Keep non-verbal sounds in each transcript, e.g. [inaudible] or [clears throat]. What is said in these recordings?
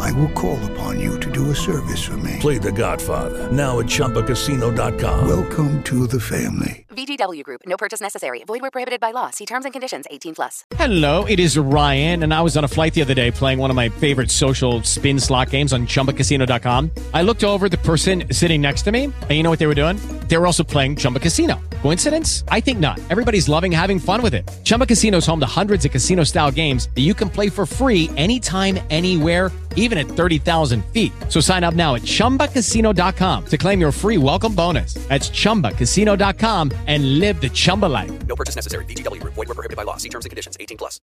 I will call upon you to do a service for me. Play The Godfather now at ChumbaCasino.com. Welcome to the family. VGW Group. No purchase necessary. Void where prohibited by law. See terms and conditions. 18 plus. Hello, it is Ryan, and I was on a flight the other day playing one of my favorite social spin slot games on ChumbaCasino.com. I looked over the person sitting next to me, and you know what they were doing? They were also playing Chumba Casino. Coincidence? I think not. Everybody's loving having fun with it. Chumba Casino is home to hundreds of casino-style games that you can play for free anytime, anywhere even at 30,000 feet. So sign up now at ChumbaCasino.com to claim your free welcome bonus. That's ChumbaCasino.com and live the Chumba life. No purchase necessary. VGW. Void were prohibited by law. See terms and conditions. 18 plus.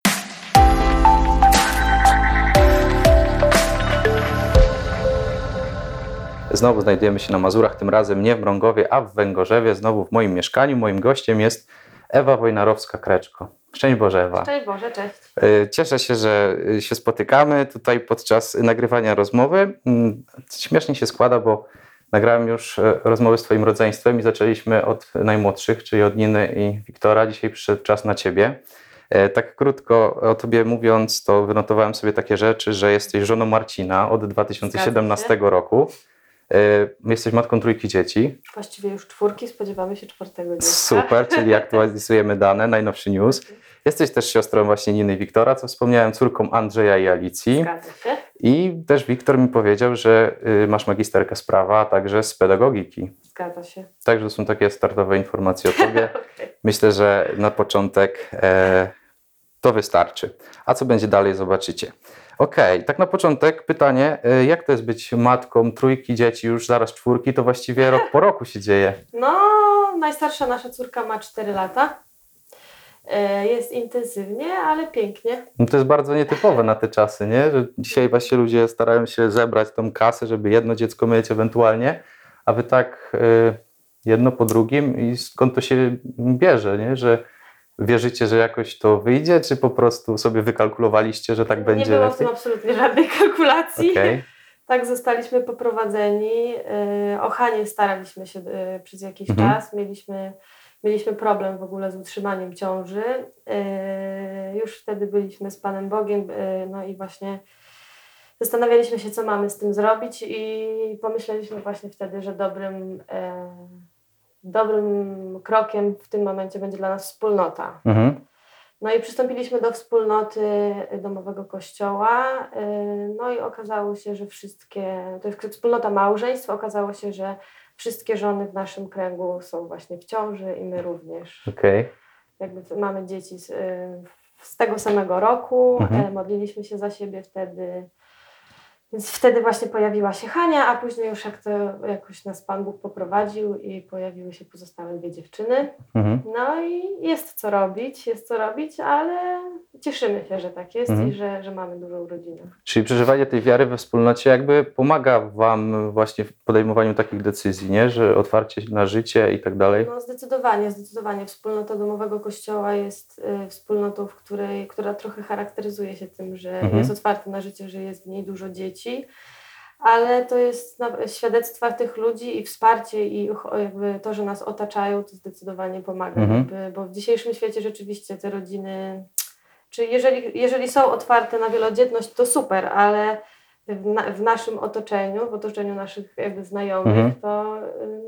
Znowu znajdujemy się na Mazurach, tym razem nie w Mrągowie, a w Węgorzewie, znowu w moim mieszkaniu. Moim gościem jest Ewa Wojnarowska-Kreczko. Szczęść Boże, Ewa. Cześć Boże, cześć. Y, Cieszę się, że y, się spotykamy tutaj podczas nagrywania rozmowy. Mm, Śmiesznie się składa, bo nagrałem już y, rozmowy z Twoim rodzeństwem i zaczęliśmy od najmłodszych, czyli od Niny i Wiktora. Dzisiaj przyszedł czas na Ciebie. Tak krótko o Tobie mówiąc, to wynotowałem sobie takie rzeczy, że jesteś żoną Marcina od 2017 roku. E, Jesteś matką trójki dzieci. Właściwie już czwórki, spodziewamy się czwartego dziecka. Super, czyli aktualizujemy dane, najnowszy news. Jesteś też siostrą właśnie Niny i Wiktora, co wspomniałem, córką Andrzeja i Alicji. Zgadza się. I też Wiktor mi powiedział, że y, masz magisterkę z prawa, a także z pedagogiki. Zgadza się. Także to są takie startowe informacje o [laughs] tobie. Myślę, że na początek e, to wystarczy. A co będzie dalej, zobaczycie. Okej, tak na początek pytanie, e, jak to jest być matką trójki dzieci, już zaraz czwórki, to właściwie rok po roku się dzieje. [laughs] No, najstarsza nasza córka ma 4 lata. E, Jest intensywnie, ale pięknie. No to jest bardzo nietypowe na te czasy, nie? Że dzisiaj właśnie ludzie starają się zebrać tą kasę, żeby jedno dziecko mieć ewentualnie, a wy tak y, jedno po drugim i skąd to się bierze, nie? Że wierzycie, że jakoś to wyjdzie, czy po prostu sobie wykalkulowaliście, że tak będzie Nie było w tym absolutnie żadnej kalkulacji. Okej. [laughs] Tak zostaliśmy poprowadzeni. E, O Hanie staraliśmy się e, przez jakiś Mhm. czas. Mieliśmy, mieliśmy problem w ogóle z utrzymaniem ciąży. E, Już wtedy byliśmy z Panem Bogiem, no i właśnie zastanawialiśmy się, co mamy z tym zrobić i pomyśleliśmy właśnie wtedy, że dobrym, dobrym krokiem w tym momencie będzie dla nas wspólnota. Mhm. No i przystąpiliśmy do wspólnoty domowego kościoła. yy, No i okazało się, że wszystkie, to jest wspólnota małżeństw, okazało się, że wszystkie żony w naszym kręgu są właśnie w ciąży i my również. Okej. Jakby mamy dzieci z, yy, z tego samego roku, Mhm. e, modliliśmy się za siebie wtedy. Więc wtedy właśnie pojawiła się Hania, a później już jak to jakoś nas Pan Bóg poprowadził i pojawiły się pozostałe dwie dziewczyny. Mhm. No i jest co robić, jest co robić, ale cieszymy się, że tak jest Mhm. i że, że mamy dużą rodzinę. Czyli przeżywanie tej wiary we wspólnocie jakby pomaga wam właśnie w podejmowaniu takich decyzji, nie? Że otwarcie na życie i tak dalej. No zdecydowanie, zdecydowanie. Wspólnota domowego kościoła jest y, wspólnotą, w której, która trochę charakteryzuje się tym, że Mhm. jest otwarta na życie, że jest w niej dużo dzieci, ale to jest świadectwa tych ludzi i wsparcie i jakby to, że nas otaczają, to zdecydowanie pomaga. Mhm. Bo w dzisiejszym świecie rzeczywiście te rodziny, czy jeżeli, jeżeli są otwarte na wielodzietność, to super, ale w, na, w naszym otoczeniu, w otoczeniu naszych jakby znajomych, Mhm. to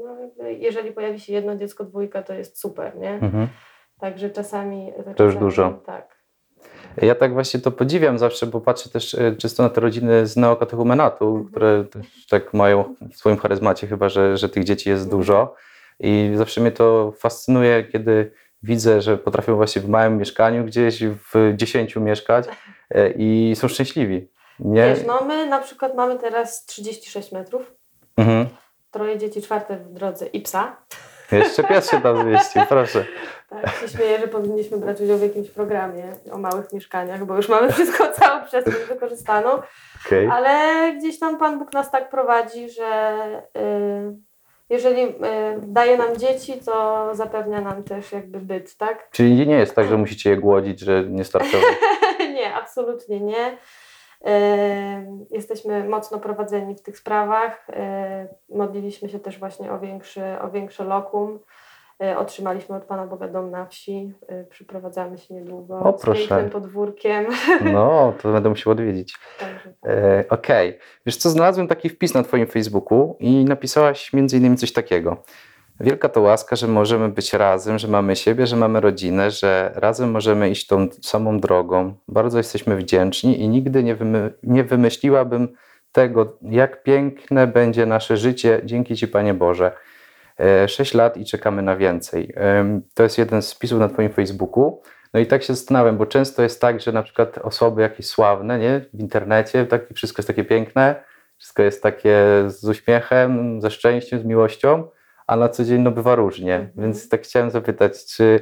no, jeżeli pojawi się jedno dziecko, dwójka, to jest super, nie? Mhm. Także czasami... To już dużo. Tak. Ja tak właśnie to podziwiam zawsze, bo patrzę też e, często na te rodziny z neokatechumenatu, Mhm. które też tak mają w swoim charyzmacie chyba, że, że tych dzieci jest Mhm. dużo. I zawsze mnie to fascynuje, kiedy widzę, że potrafią właśnie w małym mieszkaniu gdzieś w dziesięciu mieszkać e, i są szczęśliwi. Nie? Wiesz, no my na przykład mamy teraz 36 metrów, Mhm. troje dzieci, czwarte w drodze i psa. Jeszcze pies się tam zmieścił, proszę. Tak, się śmieję, że powinniśmy brać udział w jakimś programie o małych mieszkaniach, bo już mamy wszystko, [laughs] całą przestrzeń wykorzystaną. Okej. Ale gdzieś tam Pan Bóg nas tak prowadzi, że, y, jeżeli y, daje nam dzieci, to zapewnia nam też jakby byt, tak? Czyli nie jest tak, że musicie je głodzić, że nie startować. [laughs] nie, absolutnie nie. Jesteśmy mocno prowadzeni w tych sprawach. Modliliśmy się też właśnie o większe, o większe lokum. E, Otrzymaliśmy od Pana Boga dom na wsi. E, Przyprowadzamy się niedługo O, z proszę. pięknym podwórkiem. [laughs] No, to będę musiał odwiedzić. Także tak. E, Okej. Wiesz co, znalazłem taki wpis na twoim Facebooku i napisałaś między innymi coś takiego. Wielka to łaska, że możemy być razem, że mamy siebie, że mamy rodzinę, że razem możemy iść tą samą drogą. Bardzo jesteśmy wdzięczni i nigdy nie, wymy- nie wymyśliłabym tego, jak piękne będzie nasze życie dzięki Ci, Panie Boże. E, Sześć lat i czekamy na więcej. To jest jeden z wpisów na Twoim Facebooku. No i tak się zastanawiam, bo często jest tak, że na przykład osoby jakieś sławne, nie, w internecie, tak, wszystko jest takie piękne, wszystko jest takie z uśmiechem, ze szczęściem, z miłością, a na co dzień no bywa różnie. Więc tak chciałem zapytać, czy,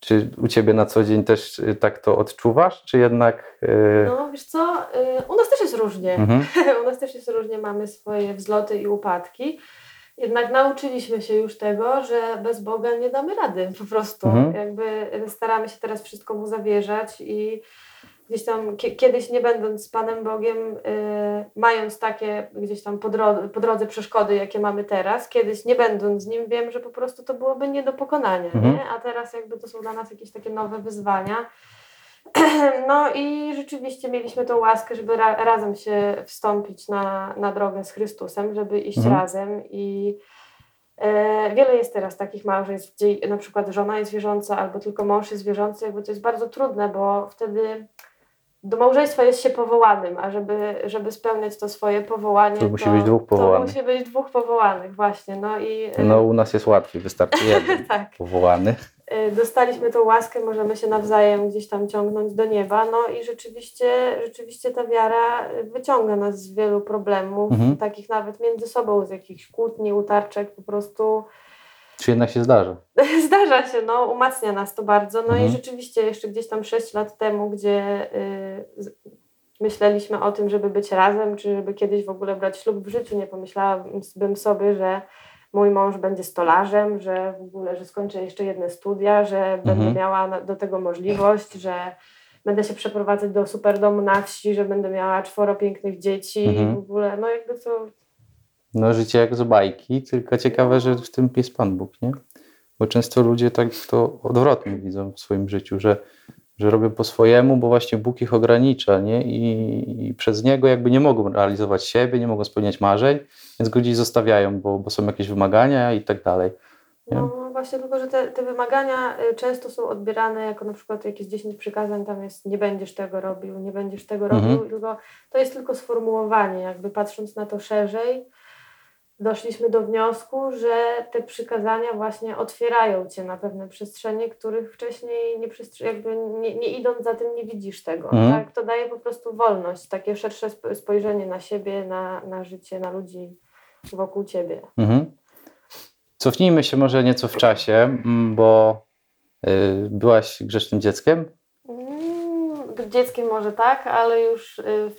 czy u Ciebie na co dzień też y, tak to odczuwasz, czy jednak... y, No wiesz co, y, u nas też jest różnie. Mhm. [laughs] u nas też jest różnie, mamy swoje wzloty i upadki. Jednak nauczyliśmy się już tego, że bez Boga nie damy rady po prostu. Mhm. Jakby staramy się teraz wszystko Mu zawierzać i gdzieś tam kie- kiedyś nie będąc z Panem Bogiem, y, mając takie gdzieś tam po, dro- po drodze przeszkody, jakie mamy teraz, kiedyś nie będąc z Nim, wiem, że po prostu to byłoby nie do pokonania, Mhm. nie? a teraz jakby to są dla nas jakieś takie nowe wyzwania. [clears throat] No i rzeczywiście mieliśmy tą łaskę, żeby ra- razem się wstąpić na, na drogę z Chrystusem, żeby iść Mhm. razem i e, wiele jest teraz takich małżeństw, gdzie na przykład żona jest wierząca albo tylko mąż jest wierzący, jakby to jest bardzo trudne, bo wtedy do małżeństwa jest się powołanym, a żeby, żeby spełniać to swoje powołanie, To musi być dwóch To powołanych. musi być dwóch powołanych, właśnie. No i e, No u nas jest łatwiej, wystarczy [laughs] jeden tak. powołany. Y, dostaliśmy tą łaskę, możemy się nawzajem gdzieś tam ciągnąć do nieba, no i rzeczywiście, rzeczywiście ta wiara y, wyciąga nas z wielu problemów, Mhm. takich nawet między sobą, z jakichś kłótni, utarczek, po prostu Czy jednak się zdarza? [laughs] zdarza się, no, umacnia nas to bardzo, no Mhm. i rzeczywiście jeszcze gdzieś tam 6 lat temu, gdzie y, myśleliśmy o tym, żeby być razem, czy żeby kiedyś w ogóle brać ślub w życiu, nie pomyślałabym sobie, że mój mąż będzie stolarzem, że w ogóle, że skończę jeszcze jedne studia, że będę Mhm. miała na, do tego możliwość, że będę się przeprowadzać do superdomu na wsi, że będę miała czworo pięknych dzieci Mhm. w ogóle, no jakby to No życie jak z bajki, tylko ciekawe, że w tym jest Pan Bóg, nie? Bo często ludzie tak to odwrotnie widzą w swoim życiu, że, że robią po swojemu, bo właśnie Bóg ich ogranicza, nie? I, I przez Niego jakby nie mogą realizować siebie, nie mogą spełniać marzeń, więc go gdzieś zostawiają, bo, bo są jakieś wymagania i tak dalej. Nie? No właśnie, tylko że te, te wymagania y, często są odbierane jako na przykład jakieś 10 przykazań, tam jest nie będziesz tego robił, nie będziesz tego Mhm. robił, tylko to jest tylko sformułowanie, jakby patrząc na to szerzej, doszliśmy do wniosku, że te przykazania właśnie otwierają cię na pewne przestrzenie, których wcześniej nie, jakby nie, nie idąc za tym nie widzisz tego. Mhm. Tak? To daje po prostu wolność, takie szersze sp- spojrzenie na siebie, na, na życie, na ludzi wokół ciebie. Mhm. Cofnijmy się może nieco w czasie, bo y, byłaś grzecznym dzieckiem. Mm, Dzieckiem może tak, ale już y,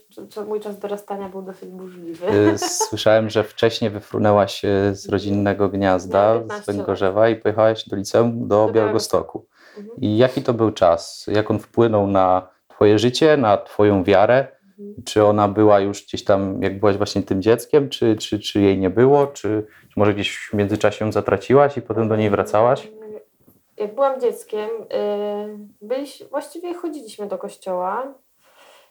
mój czas dorastania był dosyć burzliwy. Y, Słyszałem, że wcześniej wyfrunęłaś y, z rodzinnego gniazda z 15 lat. Węgorzewa i pojechałaś do liceum do Białegostoku. Mhm. I jaki to był czas? Jak on wpłynął na twoje życie, na twoją wiarę? Mhm. Czy ona była już gdzieś tam, jak byłaś właśnie tym dzieckiem, czy, czy, czy jej nie było? Czy, czy może gdzieś w międzyczasie ją zatraciłaś i potem do niej wracałaś? Jak byłam dzieckiem, y, byliś, właściwie chodziliśmy do kościoła.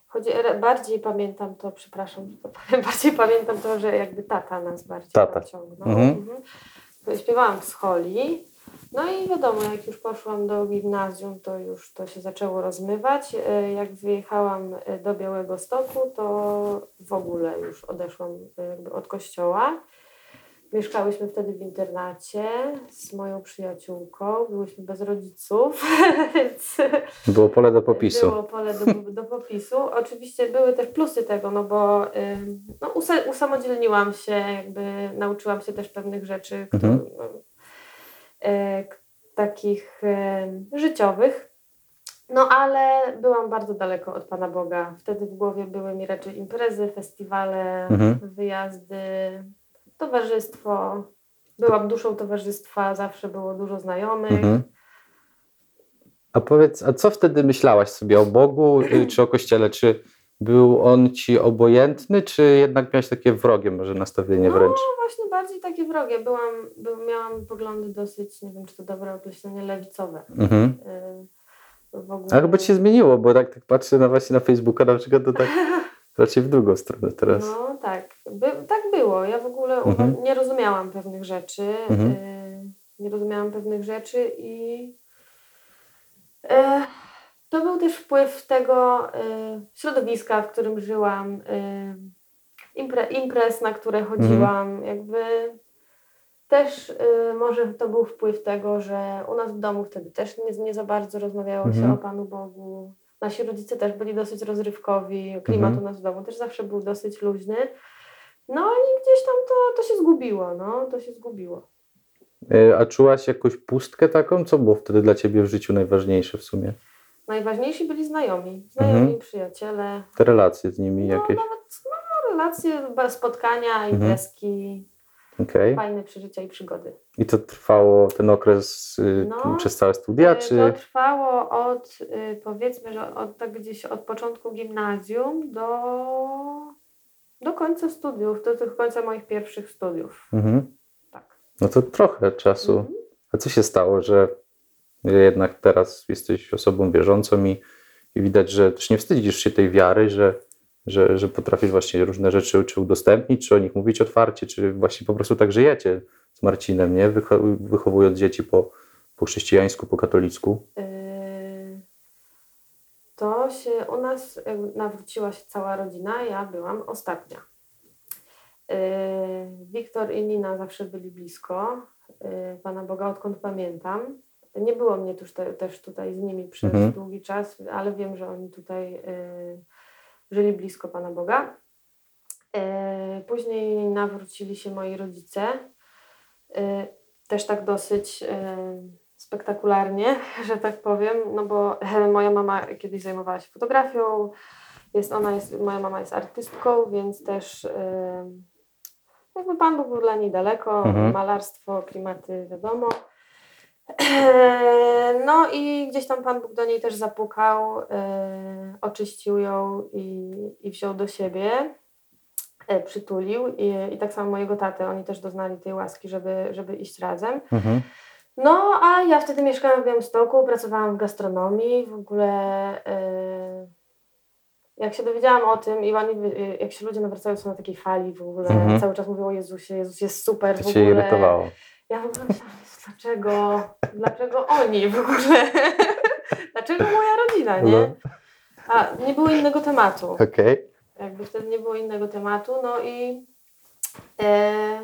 Chodzi, bardziej pamiętam to, przepraszam, że to powiem, [laughs] bardziej pamiętam to, że jakby tata nas bardziej Tata. pociągnął. Mhm. Mhm. Śpiewałam w scholi. No i wiadomo, jak już poszłam do gimnazjum, to już to się zaczęło rozmywać. E, Jak wyjechałam e, do Białego Stoku, to w ogóle już odeszłam od kościoła. Mieszkałyśmy wtedy w internacie z moją przyjaciółką, byłyśmy bez rodziców, [laughs] więc Było pole do popisu. było pole do, do popisu. Oczywiście były też plusy tego, no bo no, usa- usamodzielniłam się, jakby nauczyłam się też pewnych rzeczy, które, Mhm. no, e, k- takich życiowych. No ale byłam bardzo daleko od Pana Boga. Wtedy w głowie były mi raczej imprezy, festiwale, Mhm. wyjazdy, towarzystwo. Byłam duszą towarzystwa, zawsze było dużo znajomych. Mhm. A powiedz, a co wtedy myślałaś sobie o Bogu y, czy o Kościele? Czy był on ci obojętny, czy jednak miałaś takie wrogie może nastawienie wręcz? No właśnie bardziej takie wrogie. Byłam, by, miałam poglądy dosyć, nie wiem czy to dobre określenie, lewicowe. Mhm. Y, w ogóle... A chyba ci się zmieniło, bo tak, tak patrzę na właśnie na Facebooka na przykład, to tak [laughs] raczej w drugą stronę teraz. No tak, By, tak było. Ja w ogóle Mhm. nie rozumiałam pewnych rzeczy. Mhm. y, nie rozumiałam pewnych rzeczy i e, to był też wpływ tego y, środowiska, w którym żyłam, impre, imprez, na które chodziłam, jakby też może to był wpływ tego, że u nas w domu wtedy też nie, nie za bardzo rozmawiało się Mhm. o Panu Bogu. Nasi rodzice też byli dosyć rozrywkowi, klimat Mhm. u nas w domu też zawsze był dosyć luźny. No i gdzieś tam to, to się zgubiło, no, to się zgubiło. Y, A czułaś jakąś pustkę taką? Co było wtedy dla ciebie w życiu najważniejsze w sumie? Najważniejsi byli znajomi, znajomi, Mhm. przyjaciele, Te relacje z nimi no, jakieś? nawet no, relacje, spotkania, imprezki, Okej. fajne przeżycia i przygody. I to trwało ten okres y, No, przez całe studia, Y, czy... To trwało od, y, powiedzmy, że od tak gdzieś od początku gimnazjum do, do końca studiów, do tych końca moich pierwszych studiów. Mhm. Tak. No to trochę czasu. Mhm. A co się stało, że jednak teraz jesteś osobą wierzącą i, i widać, że też nie wstydzisz się tej wiary, że, że, że potrafisz właśnie różne rzeczy czy udostępnić, czy o nich mówić otwarcie, czy właśnie po prostu tak żyjecie z Marcinem, nie? Wycho- wychowując dzieci po, po chrześcijańsku, po katolicku. Y, To się u nas nawróciła się cała rodzina, ja byłam ostatnia. Y, Wiktor i Nina zawsze byli blisko y, Pana Boga, odkąd pamiętam. Nie było mnie tuż te, też tutaj z nimi przez Mhm. długi czas, ale wiem, że oni tutaj y, żyli blisko Pana Boga. Później nawrócili się moi rodzice. Też tak dosyć spektakularnie, [laughs] że tak powiem, no bo moja mama kiedyś zajmowała się fotografią, jest ona jest, moja mama jest artystką, więc też jakby Pan Bóg był dla niej daleko, Mhm. malarstwo, klimaty, wiadomo. [clears throat] No i gdzieś tam Pan Bóg do niej też zapukał, oczyścił ją i, i wziął do siebie, e, przytulił i, i tak samo mojego tatę, oni też doznali tej łaski, żeby, żeby iść razem. Mhm. No, a ja wtedy mieszkałam w Białymstoku, pracowałam w gastronomii, w ogóle e, jak się dowiedziałam o tym i oni, e, jak się ludzie nawracają są na takiej fali w ogóle, Mhm. cały czas mówią o Jezusie, Jezus jest super To w ogóle. irytowało. Ja w ogóle myślałam, dlaczego, dlaczego oni w ogóle, [laughs] dlaczego moja rodzina, nie? No. A nie było innego tematu Okej. jakby wtedy nie było innego tematu, no i e,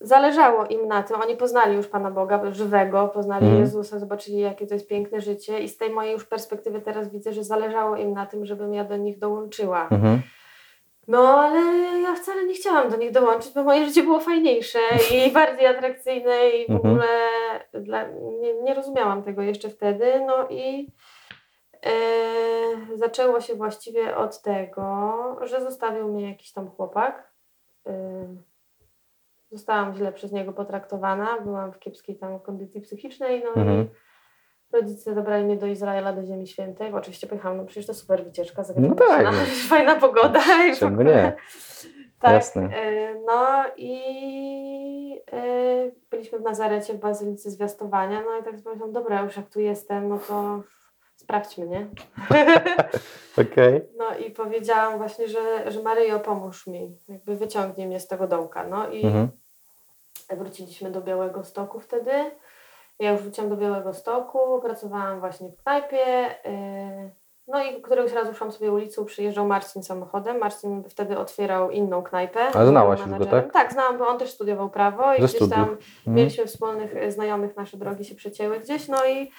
zależało im na tym, oni poznali już Pana Boga żywego, poznali Mhm. Jezusa, zobaczyli jakie to jest piękne życie i z tej mojej już perspektywy teraz widzę, że zależało im na tym, żebym ja do nich dołączyła. Mhm. No ale ja wcale nie chciałam do nich dołączyć, bo moje życie było fajniejsze i [laughs] bardziej atrakcyjne i w Mhm. ogóle dla, nie, nie rozumiałam tego jeszcze wtedy. No i e, zaczęło się właściwie od tego, że zostawił mnie jakiś tam chłopak. E, zostałam źle przez niego potraktowana, byłam w kiepskiej tam kondycji psychicznej, no Mhm. i rodzice zabrali mnie do Izraela, do Ziemi Świętej, bo oczywiście pojechałam, no przecież to super wycieczka, zagraniczna, tak, no. [laughs] fajna pogoda. i w Czemu ogóle. nie? Tak, Jasne. e, no i e, byliśmy w Nazarecie, w Bazylice Zwiastowania, no i tak sobie pomyślałam, dobra, już jak tu jestem, no to sprawdźmy, nie? [laughs] Okej. No i powiedziałam właśnie, że, że Maryjo, pomóż mi, jakby wyciągnij mnie z tego dołka. No i Mhm. wróciliśmy do Białego Stoku wtedy. Ja już wróciłam do Białego Stoku, pracowałam właśnie w knajpie. yy, No i któregoś razu szłam sobie ulicą, przyjeżdżał Marcin samochodem. Marcin wtedy otwierał inną knajpę. A znałaś już go, tak? Tak, znałam, bo on też studiował prawo i Ze gdzieś tam Mhm. mieliśmy wspólnych e, znajomych, nasze drogi się przecięły gdzieś, no i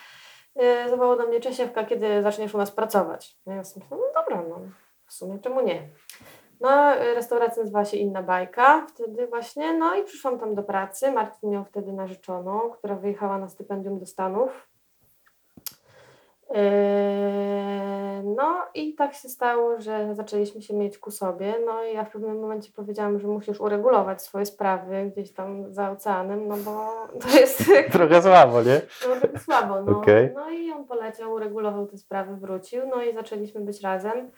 zawołał do mnie Czesiewka, kiedy zaczniesz u nas pracować. No ja sobie myślałam, no dobra, no w sumie czemu nie. No, restauracja nazywała się Inna Bajka wtedy właśnie, no i przyszłam tam do pracy. Marcin miał wtedy narzeczoną, która wyjechała na stypendium do Stanów. Yy, No i tak się stało, że zaczęliśmy się mieć ku sobie. No i ja w pewnym momencie powiedziałam, że musisz uregulować swoje sprawy gdzieś tam za oceanem, no bo to jest [laughs] Trochę słabo, nie? trochę słabo. No. Okej. no i on poleciał, uregulował te sprawy, wrócił, no i zaczęliśmy być razem.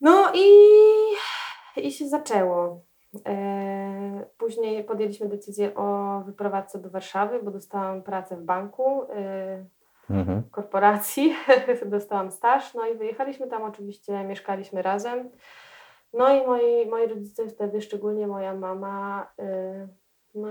No i, i się zaczęło. E, Później podjęliśmy decyzję o wyprowadzce do Warszawy, bo dostałam pracę w banku. Mhm. korporacji, [laughs] dostałam staż, no i wyjechaliśmy tam oczywiście, mieszkaliśmy razem. No i moi, moi rodzice wtedy, szczególnie moja mama, y, no,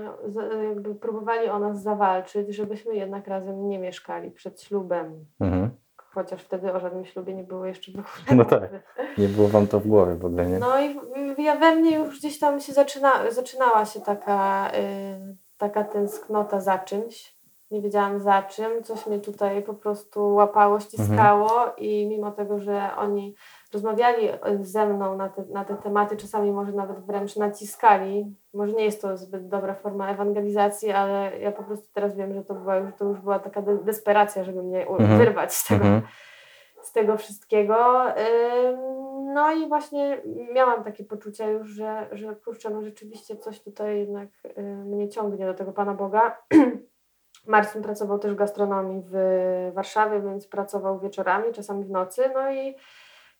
jakby próbowali o nas zawalczyć, żebyśmy jednak razem nie mieszkali przed ślubem. Mhm. Chociaż wtedy o żadnym ślubie nie było jeszcze w ogóle No tak. Nie było wam to w głowie w ogóle, nie? No i ja we mnie już gdzieś tam się zaczyna, zaczynała się taka, y, taka tęsknota za czymś. Nie wiedziałam za czym, coś mnie tutaj po prostu łapało, ściskało i mimo tego, że oni rozmawiali y, ze mną na te, na te tematy, czasami może nawet wręcz naciskali. Może nie jest to zbyt dobra forma ewangelizacji, ale ja po prostu teraz wiem, że to, była już, to już była taka de- desperacja, żeby mnie Mhm. wyrwać z tego, Mhm. z tego wszystkiego. No i właśnie miałam takie poczucie już, że, że kurczę, no rzeczywiście coś tutaj jednak y, mnie ciągnie do tego Pana Boga. [clears throat] Marcin pracował też w gastronomii w Warszawie, więc pracował wieczorami, czasami w nocy. No i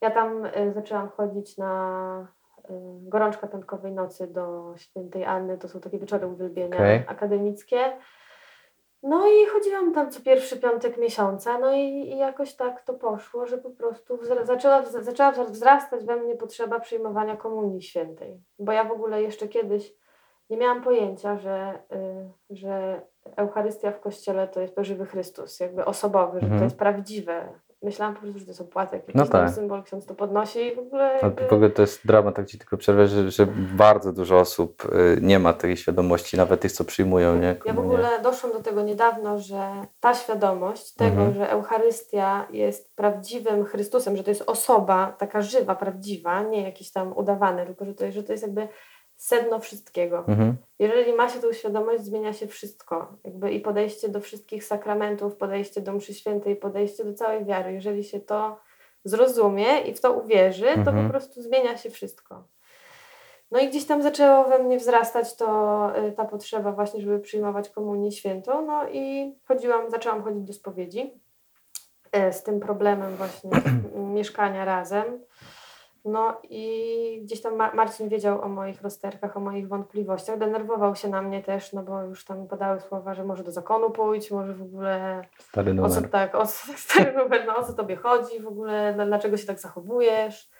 ja tam y, zaczęłam chodzić na y, gorączka piątkowej nocy do świętej Anny. To są takie wieczory uwielbienia Okej. akademickie. No i chodziłam tam co pierwszy piątek miesiąca, no i, i jakoś tak to poszło, że po prostu wzra- zaczęła, zaczęła wzrastać we mnie potrzeba przyjmowania komunii świętej. Bo ja w ogóle jeszcze kiedyś nie miałam pojęcia, że, y, że Eucharystia w Kościele to jest żywy Chrystus, jakby osobowy, że Mhm. to jest prawdziwe. Myślałam po prostu, że to jest opłatek, jakiś No tak. symbol, ksiądz to podnosi i w ogóle jakby... w ogóle to jest dramat, tak ci tylko przerwę, że, że bardzo dużo osób y, nie ma tej świadomości, nawet tych, co przyjmują, nie? Ja w ogóle doszłam do tego niedawno, że ta świadomość tego, Mhm. że Eucharystia jest prawdziwym Chrystusem, że to jest osoba taka żywa, prawdziwa, nie jakieś tam udawane, tylko że to, jest- że to jest jakby sedno wszystkiego. Mhm. Jeżeli ma się tą świadomość, zmienia się wszystko. Jakby i podejście do wszystkich sakramentów, podejście do mszy świętej, podejście do całej wiary. Jeżeli się to zrozumie i w to uwierzy, to Mhm. po prostu zmienia się wszystko. No i gdzieś tam zaczęło we mnie wzrastać to, y, ta potrzeba właśnie, żeby przyjmować komunię świętą. No i chodziłam, zaczęłam chodzić do spowiedzi y, z tym problemem właśnie [clears throat] mieszkania razem. No i gdzieś tam Ma- Marcin wiedział o moich rozterkach, o moich wątpliwościach. Denerwował się na mnie też, no bo już tam padały słowa, że może do zakonu pójść, może w ogóle Stary o co, numer. tak, o [laughs] stary numer, no, o co tobie chodzi w ogóle, dlaczego się tak zachowujesz.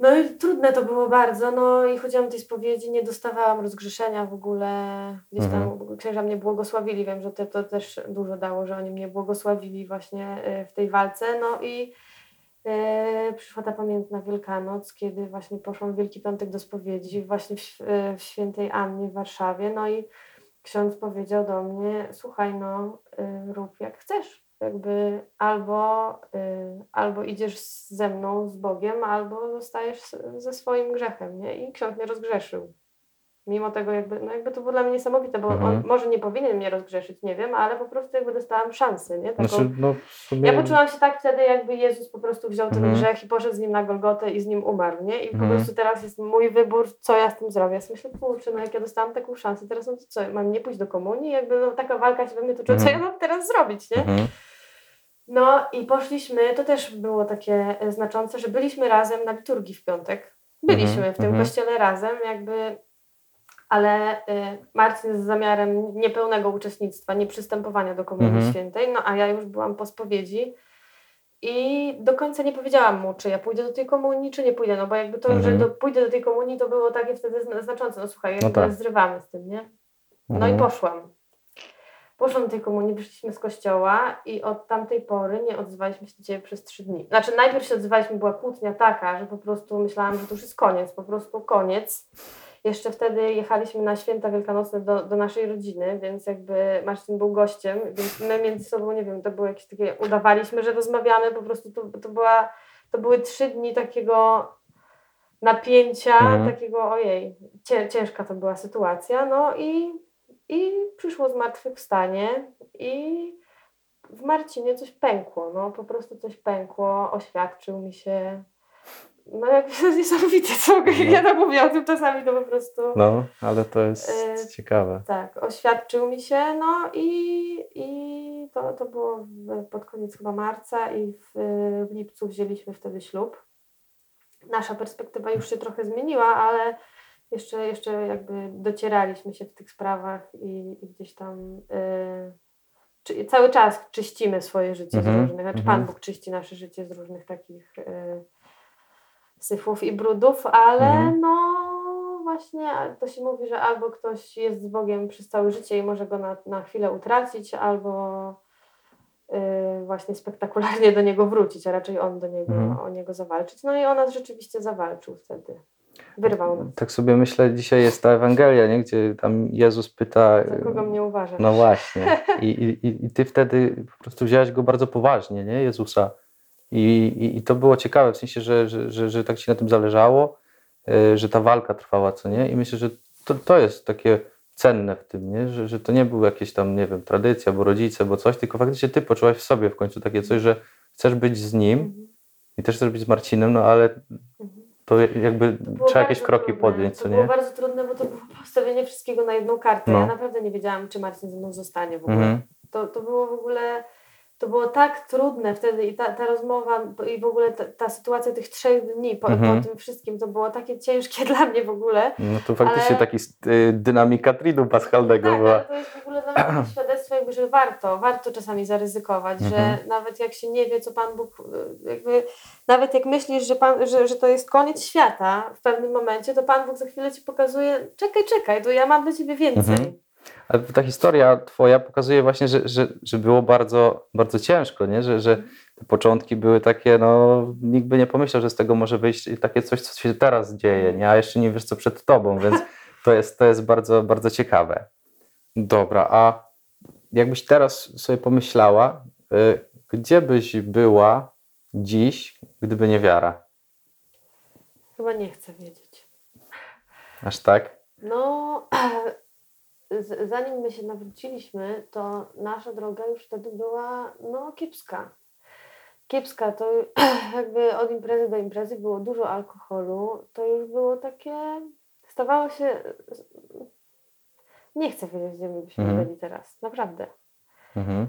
No i trudne to było bardzo, no i chodziłam do tej spowiedzi, nie dostawałam rozgrzeszenia w ogóle, gdzieś tam Mhm. księża mnie błogosławili, wiem, że to, to też dużo dało, że oni mnie błogosławili właśnie y, w tej walce, no i przyszła ta pamiętna Wielkanoc, kiedy właśnie poszłam w Wielki Piątek do spowiedzi, właśnie w, y, w Świętej Annie w Warszawie, no i ksiądz powiedział do mnie, słuchaj, no y, rób jak chcesz. Jakby albo, albo idziesz ze mną, z Bogiem, albo zostajesz ze swoim grzechem, nie? I ksiądz mnie rozgrzeszył. Mimo tego jakby, no jakby to było dla mnie niesamowite, bo Mhm. on może nie powinien mnie rozgrzeszyć, nie wiem, ale po prostu jakby dostałam szansę, nie? Taką, Znaczy, no sumie... ja poczułam się tak wtedy, jakby Jezus po prostu wziął ten Mhm. grzech i poszedł z nim na Golgotę i z nim umarł, nie? I po Mhm. prostu teraz jest mój wybór, co ja z tym zrobię. Ja sobie myślę, kurczę, no jak ja dostałam taką szansę, teraz no to co, mam nie pójść do komunii? Jakby no, taka walka się we mnie toczyła, co ja Mhm. mam teraz zrobić, nie? Mhm. No i poszliśmy, to też było takie e, znaczące, że byliśmy razem na liturgii w piątek. Byliśmy Mhm, w tym kościele razem, jakby, ale y, Marcin z zamiarem niepełnego uczestnictwa, nieprzystępowania do Komunii Mhm. Świętej, no a ja już byłam po spowiedzi i do końca nie powiedziałam mu, czy ja pójdę do tej komunii, czy nie pójdę, no bo jakby to, Mhm. że do, pójdę do tej komunii, to było takie wtedy zna- znaczące, no słuchaj, jakby tak. zrywamy z tym, nie? No Mhm. i poszłam. Poszłam do tej komunii, wyszliśmy z kościoła i od tamtej pory nie odzywaliśmy się do Ciebie przez trzy dni. Znaczy najpierw się odzywaliśmy, była kłótnia taka, że po prostu myślałam, że to już jest koniec, po prostu koniec. Jeszcze wtedy jechaliśmy na święta wielkanocne do, do naszej rodziny, więc jakby Marcin był gościem, więc my między sobą, nie wiem, to było jakieś takie, udawaliśmy, że rozmawiamy, po prostu to, to, była, to były trzy dni takiego napięcia, Mhm. takiego ojej, cię, ciężka to była sytuacja, no i, i przyszło zmartwychwstanie i w Marcinie coś pękło, no po prostu coś pękło, oświadczył mi się. No jak [laughs] to jest niesamowite, co mogę, ja tak mówię o tym czasami, to po prostu... No, ale to jest E, ciekawe. Tak, oświadczył mi się, no i, i to, to było w, pod koniec chyba marca i w, w lipcu wzięliśmy wtedy ślub. Nasza perspektywa już się trochę zmieniła, ale jeszcze, jeszcze jakby docieraliśmy się w tych sprawach i, i gdzieś tam y, czy, cały czas czyścimy swoje życie Mhm, z różnych, znaczy mhm. Pan Bóg czyści nasze życie z różnych takich y, syfów i brudów, ale Mhm. no właśnie to się mówi, że albo ktoś jest z Bogiem przez całe życie i może go na, na chwilę utracić, albo y, właśnie spektakularnie do niego wrócić, a raczej on do niego, Mhm. o niego zawalczyć. No i on nas rzeczywiście zawalczył wtedy. Wyrwał nas. Tak sobie myślę, dzisiaj jest ta Ewangelia, nie? gdzie tam Jezus pyta. Za kogo mnie uważasz? No właśnie. I, i, I ty wtedy po prostu wziąłeś go bardzo poważnie, nie? Jezusa. I, i, i to było ciekawe, w sensie, że, że, że, że tak ci na tym zależało, y, że ta walka trwała, co nie? I myślę, że to, to jest takie cenne w tym, nie? Że, że to nie był jakieś tam, nie wiem, tradycja, bo rodzice, bo coś, tylko faktycznie ty poczułaś w sobie w końcu takie coś, że chcesz być z nim i też chcesz być z Marcinem, no ale to jakby było trzeba jakieś kroki trudne. podjąć, To co było nie? bardzo trudne, bo to było [laughs] postawienie wszystkiego na jedną kartę. No. Ja naprawdę nie wiedziałam, czy Marcin ze mną zostanie w ogóle. Mhm. To, to było w ogóle, to było tak trudne wtedy i ta, ta rozmowa i w ogóle ta, ta sytuacja tych trzech dni po, Mhm. po tym wszystkim, to było takie ciężkie [laughs] dla mnie w ogóle. No to faktycznie Ale- taki y, dynamika tridu paschalnego Tak, była. ale to jest w ogóle dla mnie [clears throat] świadectwo, jakby, że warto, warto czasami zaryzykować, Mhm. że nawet jak się nie wie, co Pan Bóg, y, jakby, nawet jak myślisz, że, Pan, że, że to jest koniec świata w pewnym momencie, to Pan Bóg za chwilę Ci pokazuje, czekaj, czekaj, to ja mam dla Ciebie więcej. Mhm. Ale ta historia twoja pokazuje właśnie, że, że, że było bardzo, bardzo ciężko, nie? Że, że te początki były takie, no nikt by nie pomyślał, że z tego może wyjść takie coś, co się teraz dzieje, nie? A jeszcze nie wiesz, co przed tobą, więc to jest, to jest bardzo, bardzo ciekawe. Dobra, a jakbyś teraz sobie pomyślała, y, gdzie byś była dziś, gdyby nie wiara? Chyba nie chcę wiedzieć. Aż tak? No, [clears throat] z- zanim my się nawróciliśmy, to nasza droga już wtedy była no, kiepska. Kiepska to [clears throat] jakby od imprezy do imprezy było dużo alkoholu. To już było takie. Stawało się. Nie chcę wiedzieć, gdzie my byśmy Mhm. byli teraz. Naprawdę. Mhm.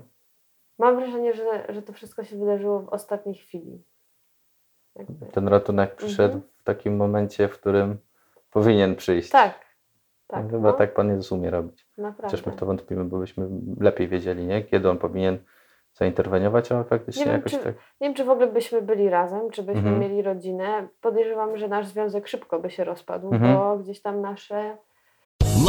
Mam wrażenie, że, że to wszystko się wydarzyło w ostatniej chwili. Jakby. Ten ratunek przyszedł Mhm. w takim momencie, w którym powinien przyjść. Tak. Tak. No, Chyba no, tak Pan Jezus umie robić. Naprawdę. Chociaż my w to wątpimy, bo byśmy lepiej wiedzieli, nie? kiedy On powinien zainterweniować, ale faktycznie Nie wiem, jakoś czy- tak. Nie wiem, czy w ogóle byśmy byli razem, czy byśmy Mhm. mieli rodzinę. Podejrzewam, że nasz związek szybko by się rozpadł, Mhm. bo gdzieś tam nasze.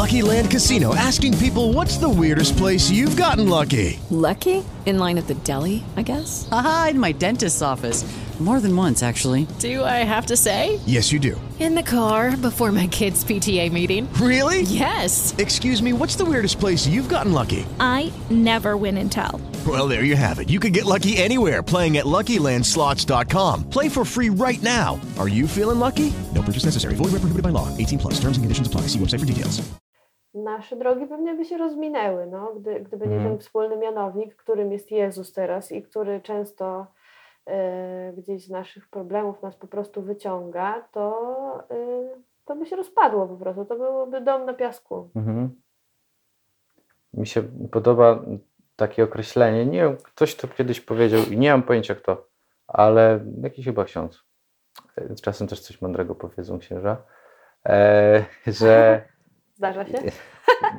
Lucky Land Casino asking people what's the weirdest place you've gotten lucky? Lucky? In line at the deli, I guess? Aha, in my dentist's office. More than once, actually. Do I have to say? Yes, you do. In the car before my kids' PTA meeting. Really? Yes. Excuse me, what's the weirdest place you've gotten lucky? I never win and tell. Well, there you have it. You can get lucky anywhere playing at LuckyLandSlots.com. Play for free right now. Are you feeling lucky? No purchase necessary. Void where prohibited by law. 18 plus. Terms and conditions apply. See website for details. Nasze drogi pewnie by się rozminęły, no, gdy, gdyby nie ten wspólny mianownik, którym jest Jezus teraz i który często gdzieś z naszych problemów nas po prostu wyciąga, to, e, to by się rozpadło po prostu. To byłoby dom na piasku. Mhm. Mi się podoba takie określenie. Nie wiem, ktoś to kiedyś powiedział i nie mam pojęcia kto, ale jakiś chyba ksiądz. Czasem też coś mądrego powiedzą księża, e, [laughs] że. Zdarza się?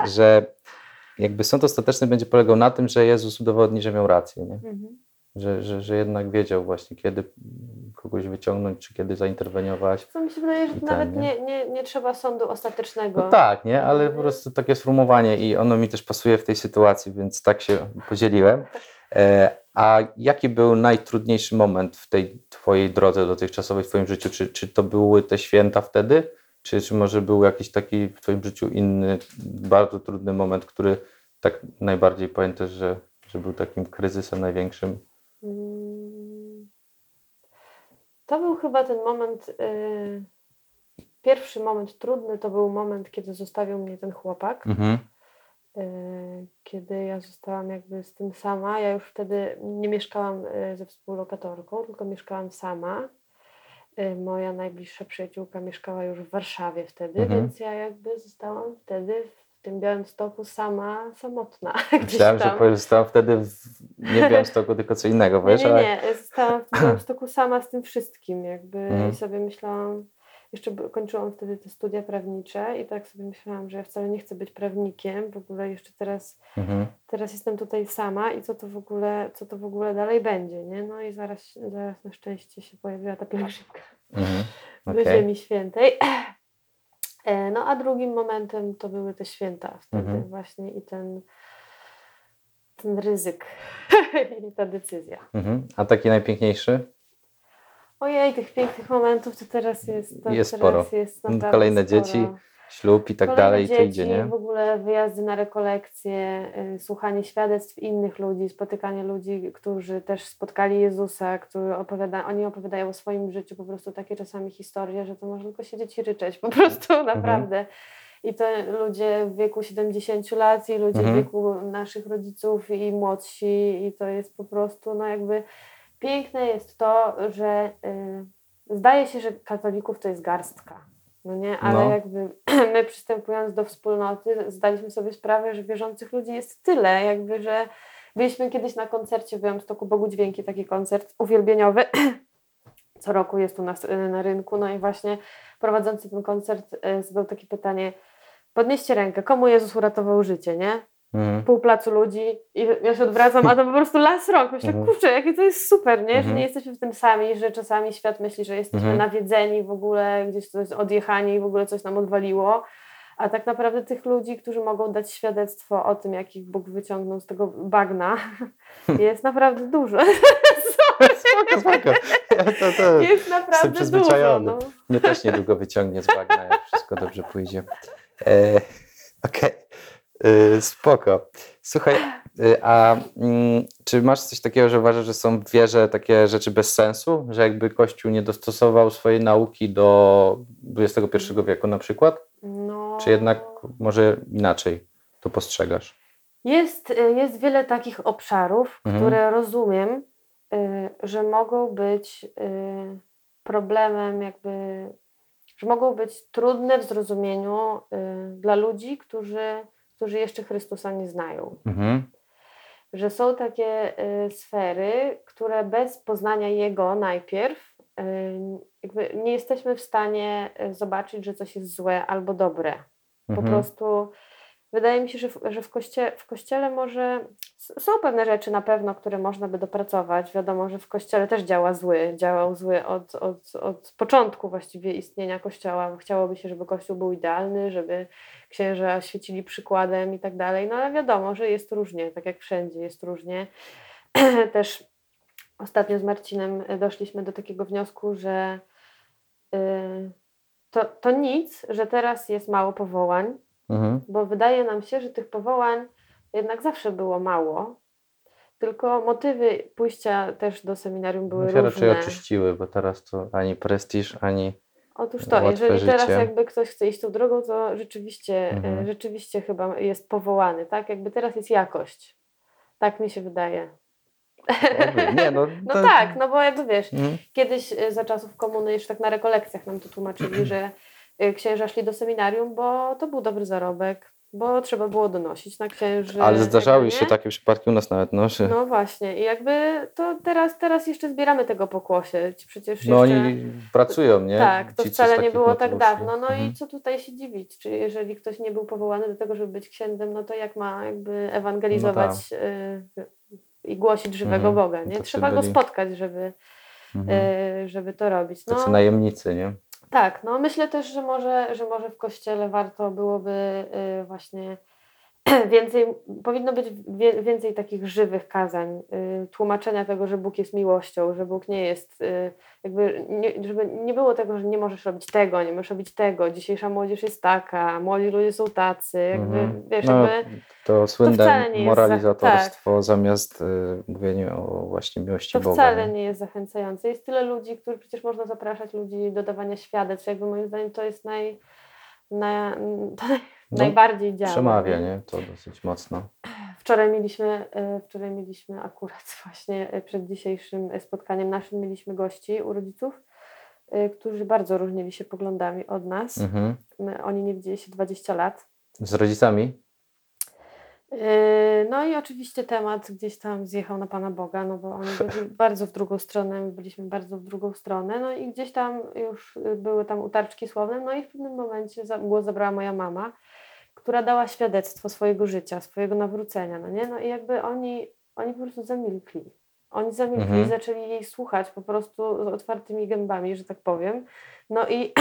[laughs] że jakby sąd ostateczny będzie polegał na tym, że Jezus udowodni, że miał rację, nie? Mhm. Że, że, że jednak wiedział właśnie, kiedy kogoś wyciągnąć, czy kiedy zainterweniować. Co mi się wydaje, że ten, nawet nie? nie, nie, nie trzeba sądu ostatecznego. No tak, nie? Ale po prostu takie sformułowanie i ono mi też pasuje w tej sytuacji, więc tak się podzieliłem. E, a jaki był najtrudniejszy moment w tej twojej drodze dotychczasowej, w twoim życiu? Czy, czy to były te święta wtedy? Czy, czy może był jakiś taki w twoim życiu inny, bardzo trudny moment, który tak najbardziej pamiętasz, że, że był takim kryzysem największym? To był chyba ten moment, y, pierwszy moment trudny to był moment, kiedy zostawił mnie ten chłopak. Mhm. y, kiedy ja zostałam jakby z tym sama. Ja już wtedy nie mieszkałam y, ze współlokatorką, tylko mieszkałam sama. Y, Moja najbliższa przyjaciółka mieszkała już w Warszawie wtedy, Mhm. więc ja jakby zostałam wtedy w tym Białymstoku sama, samotna. [laughs] że tam. że zostałam wtedy w, nie w Białymstoku, [laughs] tylko co innego, Nie, wiesz, nie, ale... nie. Zostałam w Białymstoku [clears throat] sama z tym wszystkim jakby Mhm. i sobie myślałam, jeszcze kończyłam wtedy te studia prawnicze i tak sobie myślałam, że ja wcale nie chcę być prawnikiem, w ogóle jeszcze teraz, Mhm. teraz jestem tutaj sama i co to w ogóle, co to w ogóle dalej będzie, nie? No i zaraz, zaraz na szczęście się pojawiła ta pielgrzymka Mhm. do Okej. Ziemi Świętej. [clears throat] E, No a drugim momentem to były te święta wtedy Mhm. właśnie i ten, ten ryzyk [laughs] i ta decyzja. Mhm. A taki najpiękniejszy? Ojej, tych pięknych momentów to teraz jest. To Jest teraz sporo. Jest naprawdę Kolejne sporo. dzieci, ślub i tak Kolejne dalej, i to dzieci, idzie, nie? W ogóle wyjazdy na rekolekcje, y, słuchanie świadectw innych ludzi, spotykanie ludzi, którzy też spotkali Jezusa, którzy opowiada, oni opowiadają o swoim życiu po prostu takie czasami historie, że to można tylko siedzieć i ryczeć po prostu Mhm. naprawdę. I to ludzie w wieku 70 lat i ludzie Mhm. w wieku naszych rodziców i młodsi i to jest po prostu no jakby piękne jest to, że y, zdaje się, że katolików to jest garstka. No nie, ale No. jakby [clears throat] my przystępując do wspólnoty zdaliśmy sobie sprawę, że wierzących ludzi jest tyle, jakby, że byliśmy kiedyś na koncercie w Białymstoku Bogu Dźwięki, taki koncert uwielbieniowy. [clears throat] Co roku jest u nas y, na rynku, no i właśnie prowadzący ten koncert y, zadał takie pytanie, podnieście rękę, komu Jezus uratował życie, nie? Mhm. pół placu ludzi i ja się odwracam, a to po prostu las rąk. Myślę, Mhm. kurczę, jakie to jest super, nie? Że Mhm. nie jesteśmy w tym sami, że czasami świat myśli, że jesteśmy Mhm. nawiedzeni w ogóle, gdzieś coś odjechani i w ogóle coś nam odwaliło. A tak naprawdę tych ludzi, którzy mogą dać świadectwo o tym, jak ich Bóg wyciągnął z tego bagna, jest naprawdę dużo. Spoko, spoko. Ja to, to Jest naprawdę dużo. No. Mnie też niedługo wyciągnie z bagna, jak wszystko dobrze pójdzie. E, Okej, E, spoko. Słuchaj, e, a mm, czy masz coś takiego, że uważasz, że są w wierze takie rzeczy bez sensu? Że jakby Kościół nie dostosował swojej nauki do XXI wieku na przykład? No. Czy jednak może inaczej to postrzegasz? Jest, y, jest wiele takich obszarów, Mhm. które rozumiem, y, że mogą być y, problemem, jakby, że mogą być trudne w zrozumieniu y, dla ludzi, którzy, którzy jeszcze Chrystusa nie znają. Mhm. Że są takie y, sfery, które bez poznania Jego najpierw y, jakby nie jesteśmy w stanie y, zobaczyć, że coś jest złe albo dobre. Po Mhm. prostu wydaje mi się, że w, że w, koście, w kościele może są pewne rzeczy na pewno, które można by dopracować. Wiadomo, że w kościele też działa zły, działał zły od, od, od początku właściwie istnienia kościoła. Chciałoby się, żeby kościół był idealny, żeby księża świecili przykładem i tak dalej. No ale wiadomo, że jest różnie, tak jak wszędzie jest różnie. [clears throat] też ostatnio z Marcinem doszliśmy do takiego wniosku, że y, to, to nic, że teraz jest mało powołań, Mhm. bo wydaje nam się, że tych powołań jednak zawsze było mało, tylko motywy pójścia też do seminarium były No się raczej różne. oczyściły, bo teraz to ani prestiż, ani Otóż to, jeżeli teraz życie. jakby ktoś chce iść tą drogą, to rzeczywiście, Mhm. e, rzeczywiście chyba jest powołany, tak? Jakby teraz jest jakość. Tak mi się wydaje. Nie, no, [laughs] No to- tak, no bo jakby wiesz, Mhm. kiedyś e, za czasów komuny jeszcze tak na rekolekcjach nam to tłumaczyli, [clears throat] że księża szli do seminarium, bo to był dobry zarobek, bo trzeba było donosić na księży. Ale zdarzały jakby, się takie przypadki u nas nawet, no, że No właśnie i jakby to teraz, teraz jeszcze zbieramy tego pokłosie. Ci Przecież no jeszcze... oni pracują, nie? Tak, to Ci, co wcale nie było tak dawno. No Mhm. i co tutaj się dziwić? Czy jeżeli ktoś nie był powołany do tego, żeby być księdzem, no to jak ma jakby ewangelizować y, i głosić żywego Mhm. Boga, No nie? Trzeba ci go byli- spotkać, żeby, Mhm. y, żeby to robić. No, Tacy najemnicy, nie? Tak, no myślę też, że może, że może w kościele warto byłoby y, właśnie [clears throat] więcej, powinno być więcej takich żywych kazań, y, tłumaczenia tego, że Bóg jest miłością, że Bóg nie jest, y, jakby, nie, żeby nie było tego, że nie możesz robić tego, nie możesz robić tego, dzisiejsza młodzież jest taka, młodzi ludzie są tacy, jakby, Mhm. wiesz, no, jakby, to słynne wcale nie jest tak. moralizatorstwo zamiast y, mówienia o właśnie miłości to Boga. wcale nie? nie jest zachęcające. Jest tyle ludzi, których przecież można zapraszać ludzi do dawania świadectw, jakby moim zdaniem to jest naj, naj, to No, najbardziej działa. Przemawia, nie? To dosyć mocno. Wczoraj mieliśmy, e, wczoraj mieliśmy akurat [laughs] właśnie e, przed dzisiejszym e, spotkaniem naszym mieliśmy gości u rodziców, którzy bardzo różnili się poglądami od nas. Mhm. My, oni nie widzieli się 20 lat. Z rodzicami? Yy, No i oczywiście temat gdzieś tam zjechał na Pana Boga, no bo oni byli [laughs] bardzo w drugą stronę, my byliśmy bardzo w drugą stronę, no i gdzieś tam już y, były tam utarczki słowne, no i w pewnym momencie głos zabrała moja mama, która dała świadectwo swojego życia, swojego nawrócenia, no nie? No i jakby oni, oni po prostu zamilkli. Oni zamilkli Mhm. i zaczęli jej słuchać po prostu z otwartymi gębami, że tak powiem. No i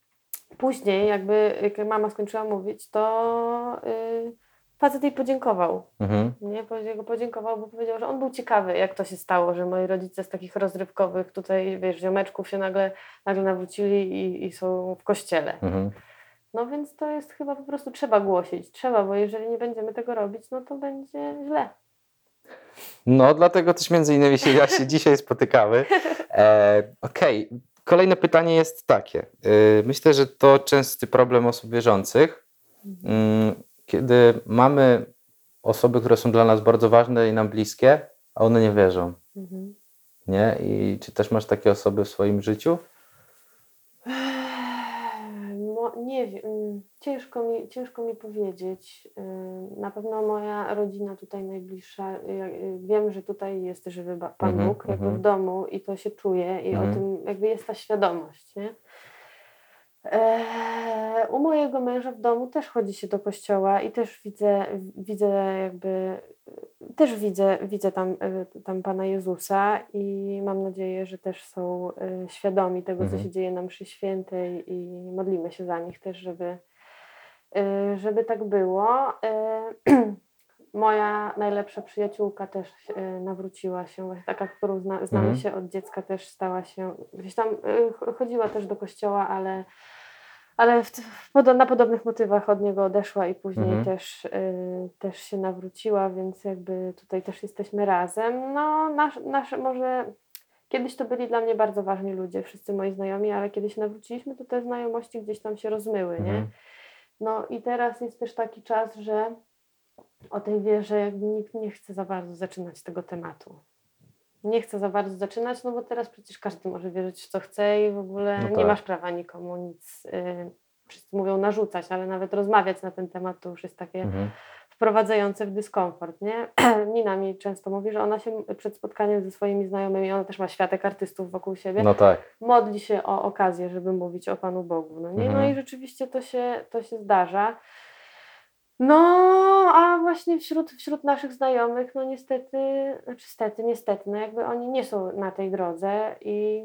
[clears throat] później jakby, jak mama skończyła mówić, to yy, facet jej podziękował. Mhm. Nie, Podzie- podziękował, bo powiedział, że on był ciekawy, jak to się stało, że moi rodzice z takich rozrywkowych tutaj, wiesz, ziomeczków się nagle, nagle nawrócili i, i są w kościele. Mhm. No więc to jest chyba po prostu trzeba głosić. Trzeba, bo jeżeli nie będziemy tego robić, no to będzie źle. No, dlatego też między innymi się, ja się [laughs] dzisiaj spotykamy. E, Okej, kolejne pytanie jest takie. E, myślę, że to częsty problem osób wierzących, mm, kiedy mamy osoby, które są dla nas bardzo ważne i nam bliskie, a one nie wierzą. Mhm. Nie? I czy też masz takie osoby w swoim życiu? Nie wiem, mm, ciężko mi, ciężko mi powiedzieć. Na pewno moja rodzina tutaj najbliższa, y, wiem, że tutaj jest żywy Pan Mhm, Bóg, jakby mhm. w domu i to się czuje i Mhm. o tym jakby jest ta świadomość, nie? Eee, u mojego męża w domu też chodzi się do kościoła i też widzę, widzę jakby, też widzę, widzę tam, y, tam Pana Jezusa i mam nadzieję, że też są y, świadomi tego, co Mhm. się dzieje na mszy świętej i modlimy się za nich też, żeby, y, żeby tak było. [clears throat] Moja najlepsza przyjaciółka też nawróciła się, taka, którą zna, znamy Mhm. się od dziecka, też stała się, gdzieś tam ch- chodziła też do kościoła, ale, ale w, w, na podobnych motywach od niego odeszła i później Mhm. też, y, też się nawróciła, więc jakby tutaj też jesteśmy razem. No, nasz, nasze może kiedyś to byli dla mnie bardzo ważni ludzie, wszyscy moi znajomi, ale kiedy się nawróciliśmy, to te znajomości gdzieś tam się rozmyły, nie? Mhm. No i teraz jest też taki czas, że o tej wierze jakby nikt nie chce za bardzo zaczynać tego tematu. Nie chce za bardzo zaczynać, no bo teraz przecież każdy może wierzyć w co chce i w ogóle No nie tak. masz prawa nikomu nic, y, wszyscy mówią narzucać, ale nawet rozmawiać na ten temat to już jest takie Mhm. wprowadzające w dyskomfort, nie? [clears throat] Nina mi często mówi, że ona się przed spotkaniem ze swoimi znajomymi, ona też ma światek artystów wokół siebie, No tak. modli się o okazję, żeby mówić o Panu Bogu. No, nie? no Mhm. i rzeczywiście to się, to się zdarza. No, a właśnie wśród, wśród naszych znajomych, no niestety, znaczy stety, niestety, no jakby oni nie są na tej drodze i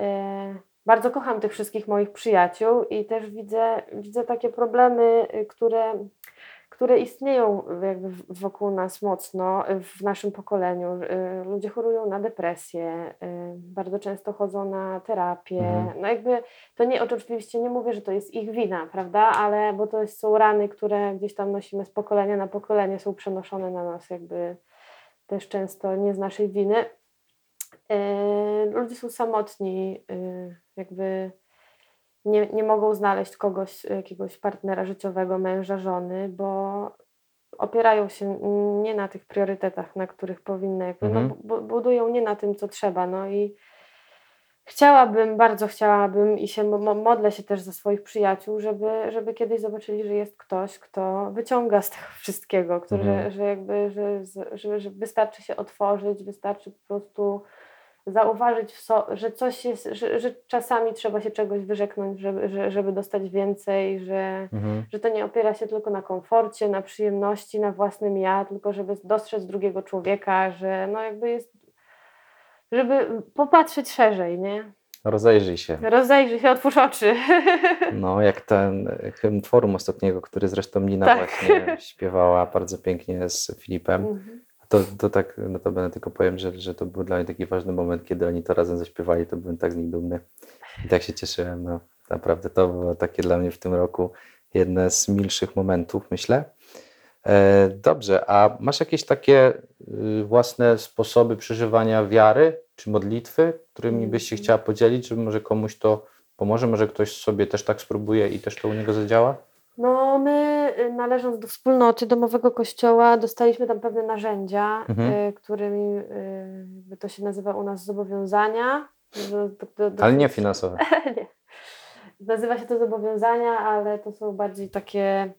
e, bardzo kocham tych wszystkich moich przyjaciół i też widzę, widzę takie problemy, które, które istnieją jakby wokół nas mocno y, w naszym pokoleniu. Y, Ludzie chorują na depresję, y, bardzo często chodzą na terapię. Mhm. No jakby to nie, oczywiście nie mówię, że to jest ich wina, prawda, ale bo to są rany, które gdzieś tam nosimy z pokolenia na pokolenie, są przenoszone na nas jakby też często nie z naszej winy. Yy, ludzie są samotni, jakby nie, nie mogą znaleźć kogoś, jakiegoś partnera życiowego, męża, żony, bo opierają się nie na tych priorytetach, na których powinny, jakby, Mhm. no, bu- budują nie na tym, co trzeba. No i chciałabym, bardzo chciałabym i się mo- mo- modlę się też za swoich przyjaciół, żeby, żeby kiedyś zobaczyli, że jest ktoś, kto wyciąga z tego wszystkiego, który, Mhm. że, jakby, że, że, że wystarczy się otworzyć, wystarczy po prostu zauważyć, so, że coś jest, że, że czasami trzeba się czegoś wyrzeknąć, żeby, że, żeby dostać więcej, że, Mhm. że to nie opiera się tylko na komforcie, na przyjemności, na własnym ja, tylko żeby dostrzec drugiego człowieka, że no jakby jest, żeby popatrzeć szerzej, nie? Rozejrzyj się. Rozejrzyj się, otwórz oczy. [laughs] No, jak ten hymn forum ostatniego, który zresztą Nina Tak. właśnie śpiewała bardzo pięknie z Filipem. Mhm. To, to tak, no to będę tylko powiem, że, że to był dla mnie taki ważny moment, kiedy oni to razem zaśpiewali, to byłem tak z nich dumny i tak się cieszyłem. No, naprawdę to było takie dla mnie w tym roku jedne z milszych momentów, myślę. E, dobrze, a masz jakieś takie y, własne sposoby przeżywania wiary czy modlitwy, którymi byś się chciała podzielić, żeby może komuś to pomoże, może ktoś sobie też tak spróbuje i też to u niego zadziała? No, my y, należąc do wspólnoty domowego kościoła, dostaliśmy tam pewne narzędzia, Mhm. y, którymi y, to się nazywa u nas zobowiązania. Do, do, do, Ale nie finansowe. [laughs] nie. Nazywa się to zobowiązania, ale to są bardziej takie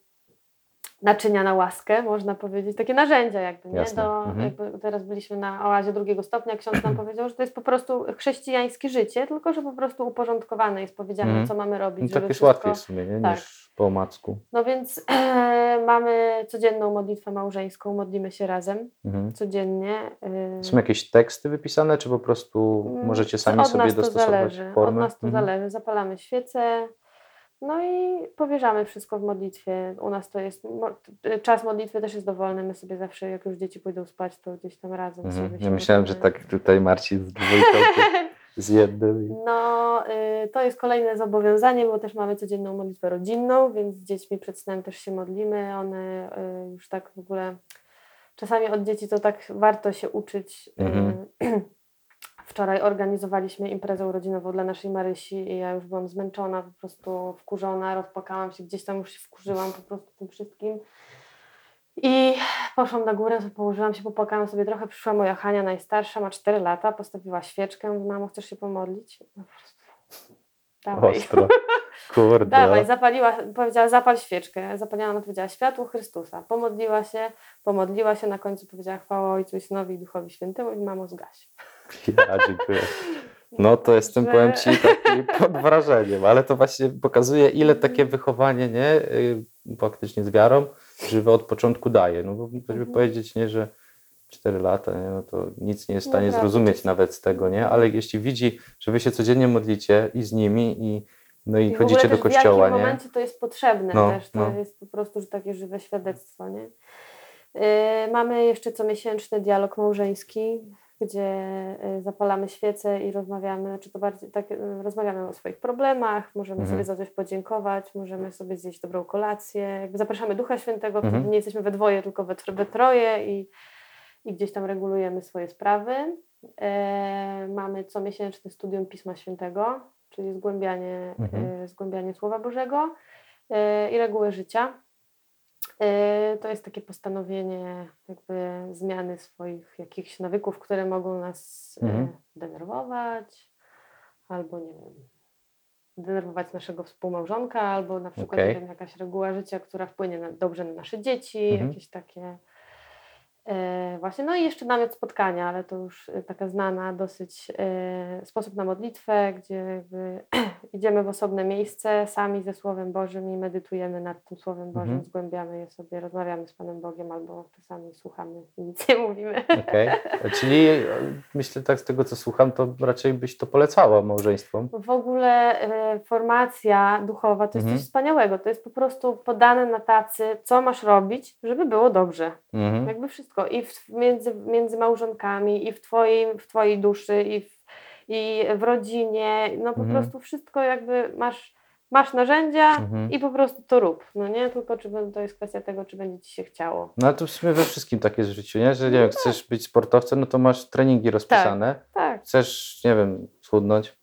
naczynia na łaskę, można powiedzieć, takie narzędzia jakby, nie? Jasne. Do, Mhm. jakby teraz byliśmy na oazie drugiego stopnia, ksiądz nam [clears throat] powiedział, że to jest po prostu chrześcijańskie życie, tylko że po prostu uporządkowane jest powiedziane, Mhm. co mamy robić, No, żeby tak jest wszystko... łatwiej w sumie, nie? Tak. Niż po omacku. No więc e, [clears throat] mamy codzienną modlitwę małżeńską, modlimy się razem, Mhm. codziennie. e, Są jakieś teksty wypisane, czy po prostu Mm, możecie sami sobie dostosować zależy. formę? Od nas to Mhm. zależy. Zapalamy świecę, no i powierzamy wszystko w modlitwie. U nas to jest, czas modlitwy też jest dowolny. My sobie zawsze, jak już dzieci pójdą spać, to gdzieś tam razem Mhm. sobie Ja myślałem, że tak tutaj Marcin z dwójką, [laughs] z jednym. No, y, to jest kolejne zobowiązanie, bo też mamy codzienną modlitwę rodzinną, więc z dziećmi przed snem też się modlimy. One y, już tak w ogóle, czasami od dzieci to tak warto się uczyć. Y, Mhm. [clears throat] Wczoraj organizowaliśmy imprezę urodzinową dla naszej Marysi i ja już byłam zmęczona, po prostu wkurzona, rozpłakałam się, gdzieś tam już się wkurzyłam po prostu tym wszystkim. I poszłam na górę, położyłam się, popłakałam sobie trochę. Przyszła moja Hania, najstarsza, ma 4 lata, postawiła świeczkę. Mówi, mamo, chcesz się pomodlić? No po prostu, dawaj. Ostro. [laughs] Kurde. Dawaj, zapaliła, powiedziała zapal świeczkę. Zapaliła, ona powiedziała światło Chrystusa. Pomodliła się, pomodliła się, na końcu powiedziała chwała Ojcu i Synowi i Duchowi Świętemu i mamo zgaś. [laughs] Ja dziękuję. No to jestem, Że- powiem Ci, taki pod wrażeniem, ale to właśnie pokazuje, ile takie wychowanie, nie, y, faktycznie z wiarą, żywe od początku daje. No bo ktoś by Mhm. powiedzieć, nie, że 4 lata, nie, no to nic nie jest w stanie Naprawdę, zrozumieć nawet z tego, nie, ale jeśli widzi, że Wy się codziennie modlicie i z nimi i, no i, I chodzicie do kościoła, w jakim nie, momencie to jest potrzebne No, też. To no. jest po prostu że takie żywe świadectwo, nie? Yy, mamy jeszcze comiesięczny dialog małżeński, gdzie yy, zapalamy świece i rozmawiamy, znaczy to bardziej tak, yy, rozmawiamy o swoich problemach, możemy Mhm. sobie za coś podziękować, możemy sobie zjeść dobrą kolację. Jakby zapraszamy Ducha Świętego, Mhm. nie jesteśmy we dwoje, tylko we, we troje i, i gdzieś tam regulujemy swoje sprawy. E, mamy comiesięczne studium Pisma Świętego, czyli zgłębianie, Mhm. e, zgłębianie Słowa Bożego e, i reguły życia. E, to jest takie postanowienie jakby zmiany swoich jakichś nawyków, które mogą nas Mhm. e, denerwować albo nie wiem, denerwować naszego współmałżonka, albo na przykład wiem, jakaś reguła życia, która wpłynie na, dobrze na nasze dzieci, Mhm. jakieś takie właśnie, no i jeszcze namiot spotkania, ale to już e, taka znana dosyć e, sposób na modlitwę, gdzie [clears throat] idziemy w osobne miejsce sami ze Słowem Bożym i medytujemy nad tym Słowem Bożym, Mhm. zgłębiamy je sobie, rozmawiamy z Panem Bogiem albo czasami słuchamy i nic nie mówimy. Okej. [laughs] Czyli e, myślę tak z tego, co słucham, to raczej byś to polecała małżeństwom. W ogóle e, formacja duchowa to jest Mhm. coś wspaniałego, to jest po prostu podane na tacy, co masz robić, żeby było dobrze. Mhm. Jakby wszystko. I w, między, między małżonkami, i w twojej, w twojej duszy, i w, i w rodzinie. No po Mhm. prostu wszystko jakby masz, masz narzędzia Mhm. i po prostu to rób. No nie tylko, czy to jest kwestia tego, czy będzie ci się chciało. No ale to w sumie we wszystkim tak jest w życiu, nie? Że nie wiem, chcesz być sportowcem, no to masz treningi rozpisane. Tak. Chcesz, nie wiem, schudnąć,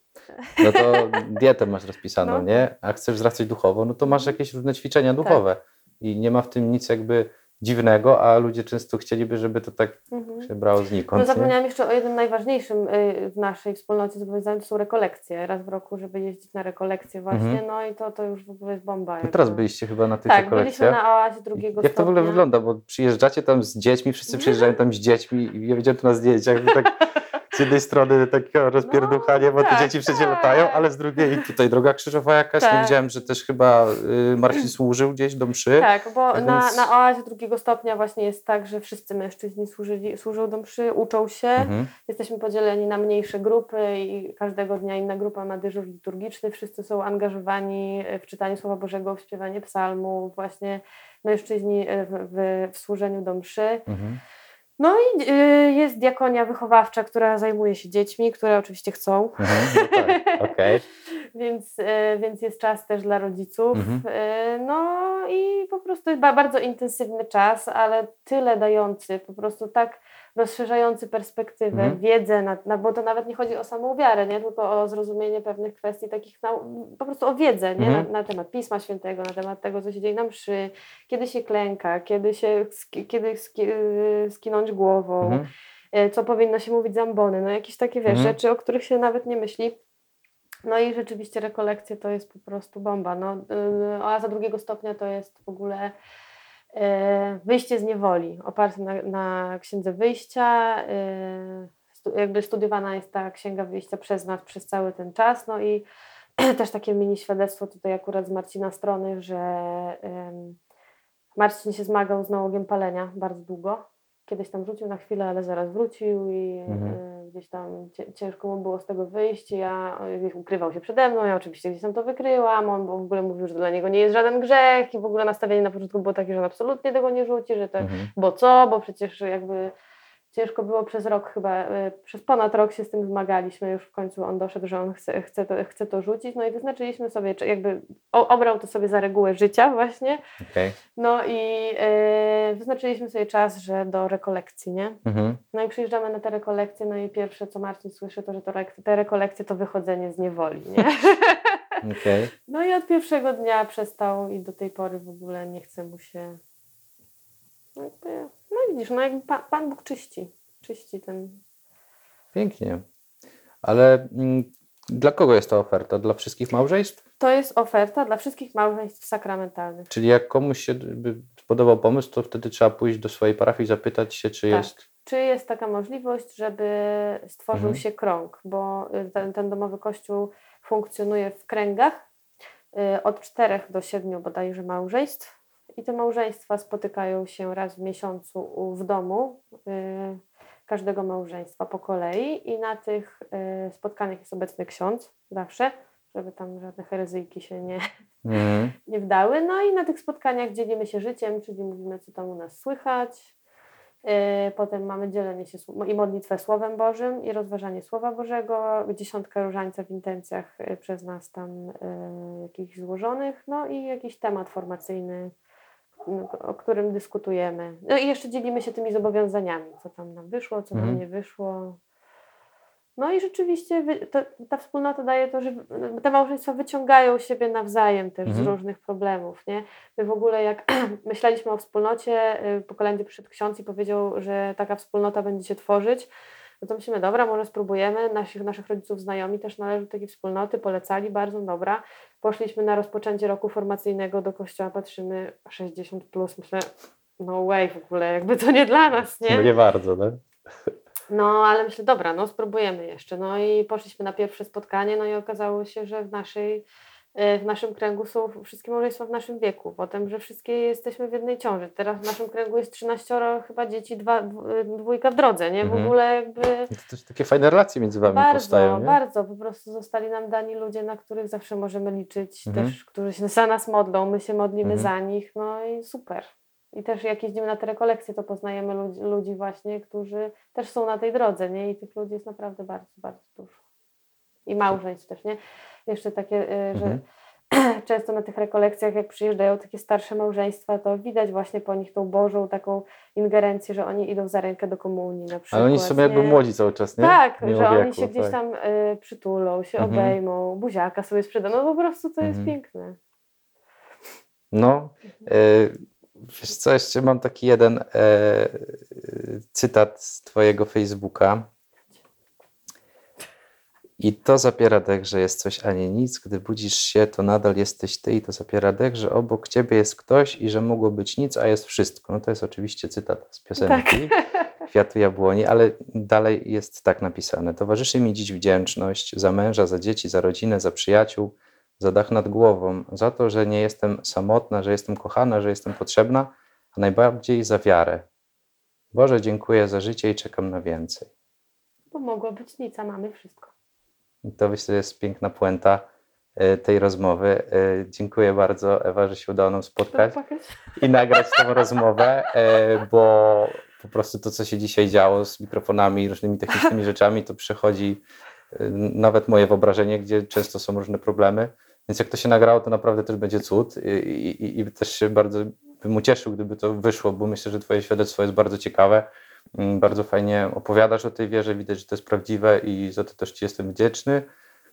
no to [laughs] dietę masz rozpisaną, No. nie? A chcesz wzrastać duchowo, no to masz jakieś różne ćwiczenia duchowe. I nie ma w tym nic jakby dziwnego, a ludzie często chcieliby, żeby to tak Mhm. się brało No znikąd. nie? zapomniałam jeszcze o jednym najważniejszym y, w naszej wspólnocie zobowiązaniu, to są rekolekcje. Raz w roku, żeby jeździć na rekolekcje właśnie, Mhm. no i to, to już w ogóle jest bomba. No teraz byliście chyba na tych Tak, byliśmy rekolekcjach. na oazie drugiego Jak to w ogóle stopnia. wygląda? Bo przyjeżdżacie tam z dziećmi, wszyscy przyjeżdżają tam z dziećmi i ja widziałem to na zdjęciach, tak [laughs] z jednej strony takie rozpierduchanie, bo te tak, dzieci wszędzie tak. latają, ale z drugiej tutaj droga krzyżowa jakaś. Tak. Nie widziałem, że też chyba y, Marcin służył gdzieś do mszy. Tak, bo Tak na, więc- na oazie drugiego stopnia właśnie jest tak, że wszyscy mężczyźni służyli, służą do mszy, uczą się. Mhm. Jesteśmy podzieleni na mniejsze grupy i każdego dnia inna grupa ma dyżur liturgiczny. Wszyscy są angażowani w czytanie Słowa Bożego, w śpiewanie psalmów, właśnie mężczyźni w, w, w służeniu do mszy. Mhm. No i y, jest diakonia wychowawcza, która zajmuje się dziećmi, które oczywiście chcą. Mhm. No tak, [laughs] okej. więc, e, więc jest czas też dla rodziców. Mhm. E, No i po prostu bardzo intensywny czas, ale tyle dający, po prostu tak rozszerzający perspektywę, Mhm. wiedzę, na, na, bo to nawet nie chodzi o samą wiarę, nie? tylko o zrozumienie pewnych kwestii takich, nau- po prostu o wiedzę nie? Mhm. na, na temat Pisma Świętego, na temat tego, co się dzieje na mszy, kiedy się klęka, kiedy się kiedy ski, y, skinąć głową, Mhm. y, co powinno się mówić zambony, no jakieś takie wiesz, Mhm. rzeczy, o których się nawet nie myśli. No i rzeczywiście rekolekcje to jest po prostu bomba. No, oaza drugiego stopnia to jest w ogóle wyjście z niewoli, oparte na, na księdze wyjścia. Stu, jakby studiowana jest ta księga wyjścia przez nas przez cały ten czas. No i [clears throat] też takie mini świadectwo tutaj akurat z Marcina strony, że Marcin się zmagał z nałogiem palenia bardzo długo. Kiedyś tam wrócił na chwilę, ale zaraz wrócił i Mhm. y, gdzieś tam ciężko mu było z tego wyjść. Ja ukrywał się przede mną, ja oczywiście gdzieś tam to wykryłam. On w ogóle mówił, że dla niego nie jest żaden grzech i w ogóle nastawienie na początku było takie, że on absolutnie tego nie rzuci, że to Mhm. bo co, bo przecież jakby ciężko było przez rok chyba, y, przez ponad rok się z tym zmagaliśmy, już w końcu on doszedł, że on chce, chce, to, chce to rzucić, no i wyznaczyliśmy sobie, jakby obrał to sobie za regułę życia właśnie, Okej. no i y, wyznaczyliśmy sobie czas, że do rekolekcji, nie? Mhm. No i przyjeżdżamy na te rekolekcje, no i pierwsze co Marcin słyszy to, że to, te rekolekcje to wychodzenie z niewoli, nie? [laughs] Okej. No i od pierwszego dnia przestał i do tej pory w ogóle nie chce mu się. No, jakby, widzisz, no jakby Pan, Pan Bóg czyści. Czyści ten. Pięknie. Ale mm, dla kogo jest ta oferta? Dla wszystkich małżeństw? To jest oferta dla wszystkich małżeństw sakramentalnych. Czyli jak komuś się by podobał pomysł, to wtedy trzeba pójść do swojej parafii i zapytać się, czy Tak. jest. Czy jest taka możliwość, żeby stworzył Mhm. się krąg? Bo y, ten, ten domowy kościół funkcjonuje w kręgach y, od czterech do siedmiu bodajże małżeństw. I te małżeństwa spotykają się raz w miesiącu w domu y, każdego małżeństwa po kolei. I na tych y, spotkaniach jest obecny ksiądz zawsze, żeby tam żadne herezyjki się nie, Mhm. [laughs] nie wdały. No i na tych spotkaniach dzielimy się życiem, czyli mówimy, co tam u nas słychać. Yy, Potem mamy dzielenie się i modlitwę Słowem Bożym i rozważanie Słowa Bożego, dziesiątka różańca w intencjach przez nas tam jakichś złożonych, no i jakiś temat formacyjny, o którym dyskutujemy. No i jeszcze dzielimy się tymi zobowiązaniami, co tam nam wyszło, co nam Mhm. nie wyszło. No i rzeczywiście ta, ta wspólnota daje to, że te małżeństwa wyciągają siebie nawzajem też z Mhm. różnych problemów, nie? My w ogóle jak [clears throat] myśleliśmy o wspólnocie, y, po kolędzie przyszedł ksiądz i powiedział, że taka wspólnota będzie się tworzyć, no to myślimy, dobra, może spróbujemy. Naszych, naszych rodziców znajomi też należą do takiej wspólnoty, polecali bardzo, dobra. Poszliśmy na rozpoczęcie roku formacyjnego do kościoła, patrzymy 60 plus, myślę, no way w ogóle, jakby to nie dla nas, nie? No nie bardzo, no. No, ale myślę, dobra, no spróbujemy jeszcze. No i poszliśmy na pierwsze spotkanie, no i okazało się, że w naszej w naszym kręgu są wszystkie małżeństwa w naszym wieku. Potem, że wszystkie jesteśmy w jednej ciąży. Teraz w naszym kręgu jest 13 chyba dzieci, dwa, dw- dwójka w drodze, nie? W Mhm. ogóle jakby To też takie fajne relacje między wami bardzo, powstają, nie? bardzo. Po prostu zostali nam dani ludzie, na których zawsze możemy liczyć, Mhm. też, którzy się za nas modlą, my się modlimy Mhm. za nich, no i super. I też jak jeździmy na te rekolekcje, to poznajemy ludzi, ludzi właśnie, którzy też są na tej drodze, nie? I tych ludzi jest naprawdę bardzo, bardzo dużo. I małżeństw też, nie? Jeszcze takie, y, że Mhm. [clears throat] często na tych rekolekcjach, jak przyjeżdżają takie starsze małżeństwa, to widać właśnie po nich tą Bożą taką ingerencję, że oni idą za rękę do komunii na przykład. Ale oni są jakby nie? młodzi cały czas, nie? Tak, Mimo że oni wieku, się gdzieś tak. tam y, przytulą, się Mhm. obejmą, buziaka sobie sprzedają. No po prostu to jest Mhm. piękne. No, e, wiesz co, jeszcze mam taki jeden e, cytat z twojego Facebooka. I to zapiera dech, że jest coś, a nie nic. Gdy budzisz się, to nadal jesteś ty i to zapiera dech, że obok ciebie jest ktoś i że mogło być nic, a jest wszystko. No to jest oczywiście cytat z piosenki [laughs] Kwiatu Jabłoni, ale dalej jest tak napisane. Towarzyszy mi dziś wdzięczność za męża, za dzieci, za rodzinę, za przyjaciół, za dach nad głową, za to, że nie jestem samotna, że jestem kochana, że jestem potrzebna, a najbardziej za wiarę. Boże, dziękuję za życie i czekam na więcej. Bo mogło być nic, a mamy wszystko. To myślę jest piękna puenta e, tej rozmowy. E, Dziękuję bardzo, Ewa, że się udało nam spotkać i nagrać tę rozmowę, e, bo po prostu to, co się dzisiaj działo z mikrofonami i różnymi technicznymi rzeczami, to przechodzi nawet moje wyobrażenie, gdzie często są różne problemy. Więc jak to się nagrało, to naprawdę też będzie cud i, i, i też się bardzo bym ucieszył, gdyby to wyszło, bo myślę, że twoje świadectwo jest bardzo ciekawe Bardzo fajnie opowiadasz o tej wierze, widać, że to jest prawdziwe i za to też Ci jestem wdzięczny.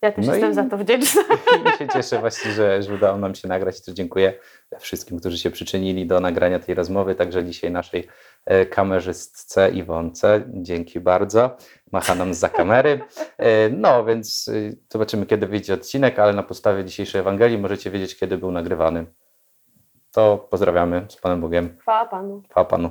Ja też No jestem i- za to wdzięczna. [laughs] I się cieszę właśnie, że, że udało nam się nagrać. Też dziękuję wszystkim, którzy się przyczynili do nagrania tej rozmowy, także dzisiaj naszej e, kamerzystce Iwonce. Dzięki bardzo. Macha nam za kamery. E, No, więc e, zobaczymy, kiedy wyjdzie odcinek, ale na podstawie dzisiejszej Ewangelii możecie wiedzieć, kiedy był nagrywany. To pozdrawiamy z Panem Bogiem. Chwała Panu. Chwała Panu.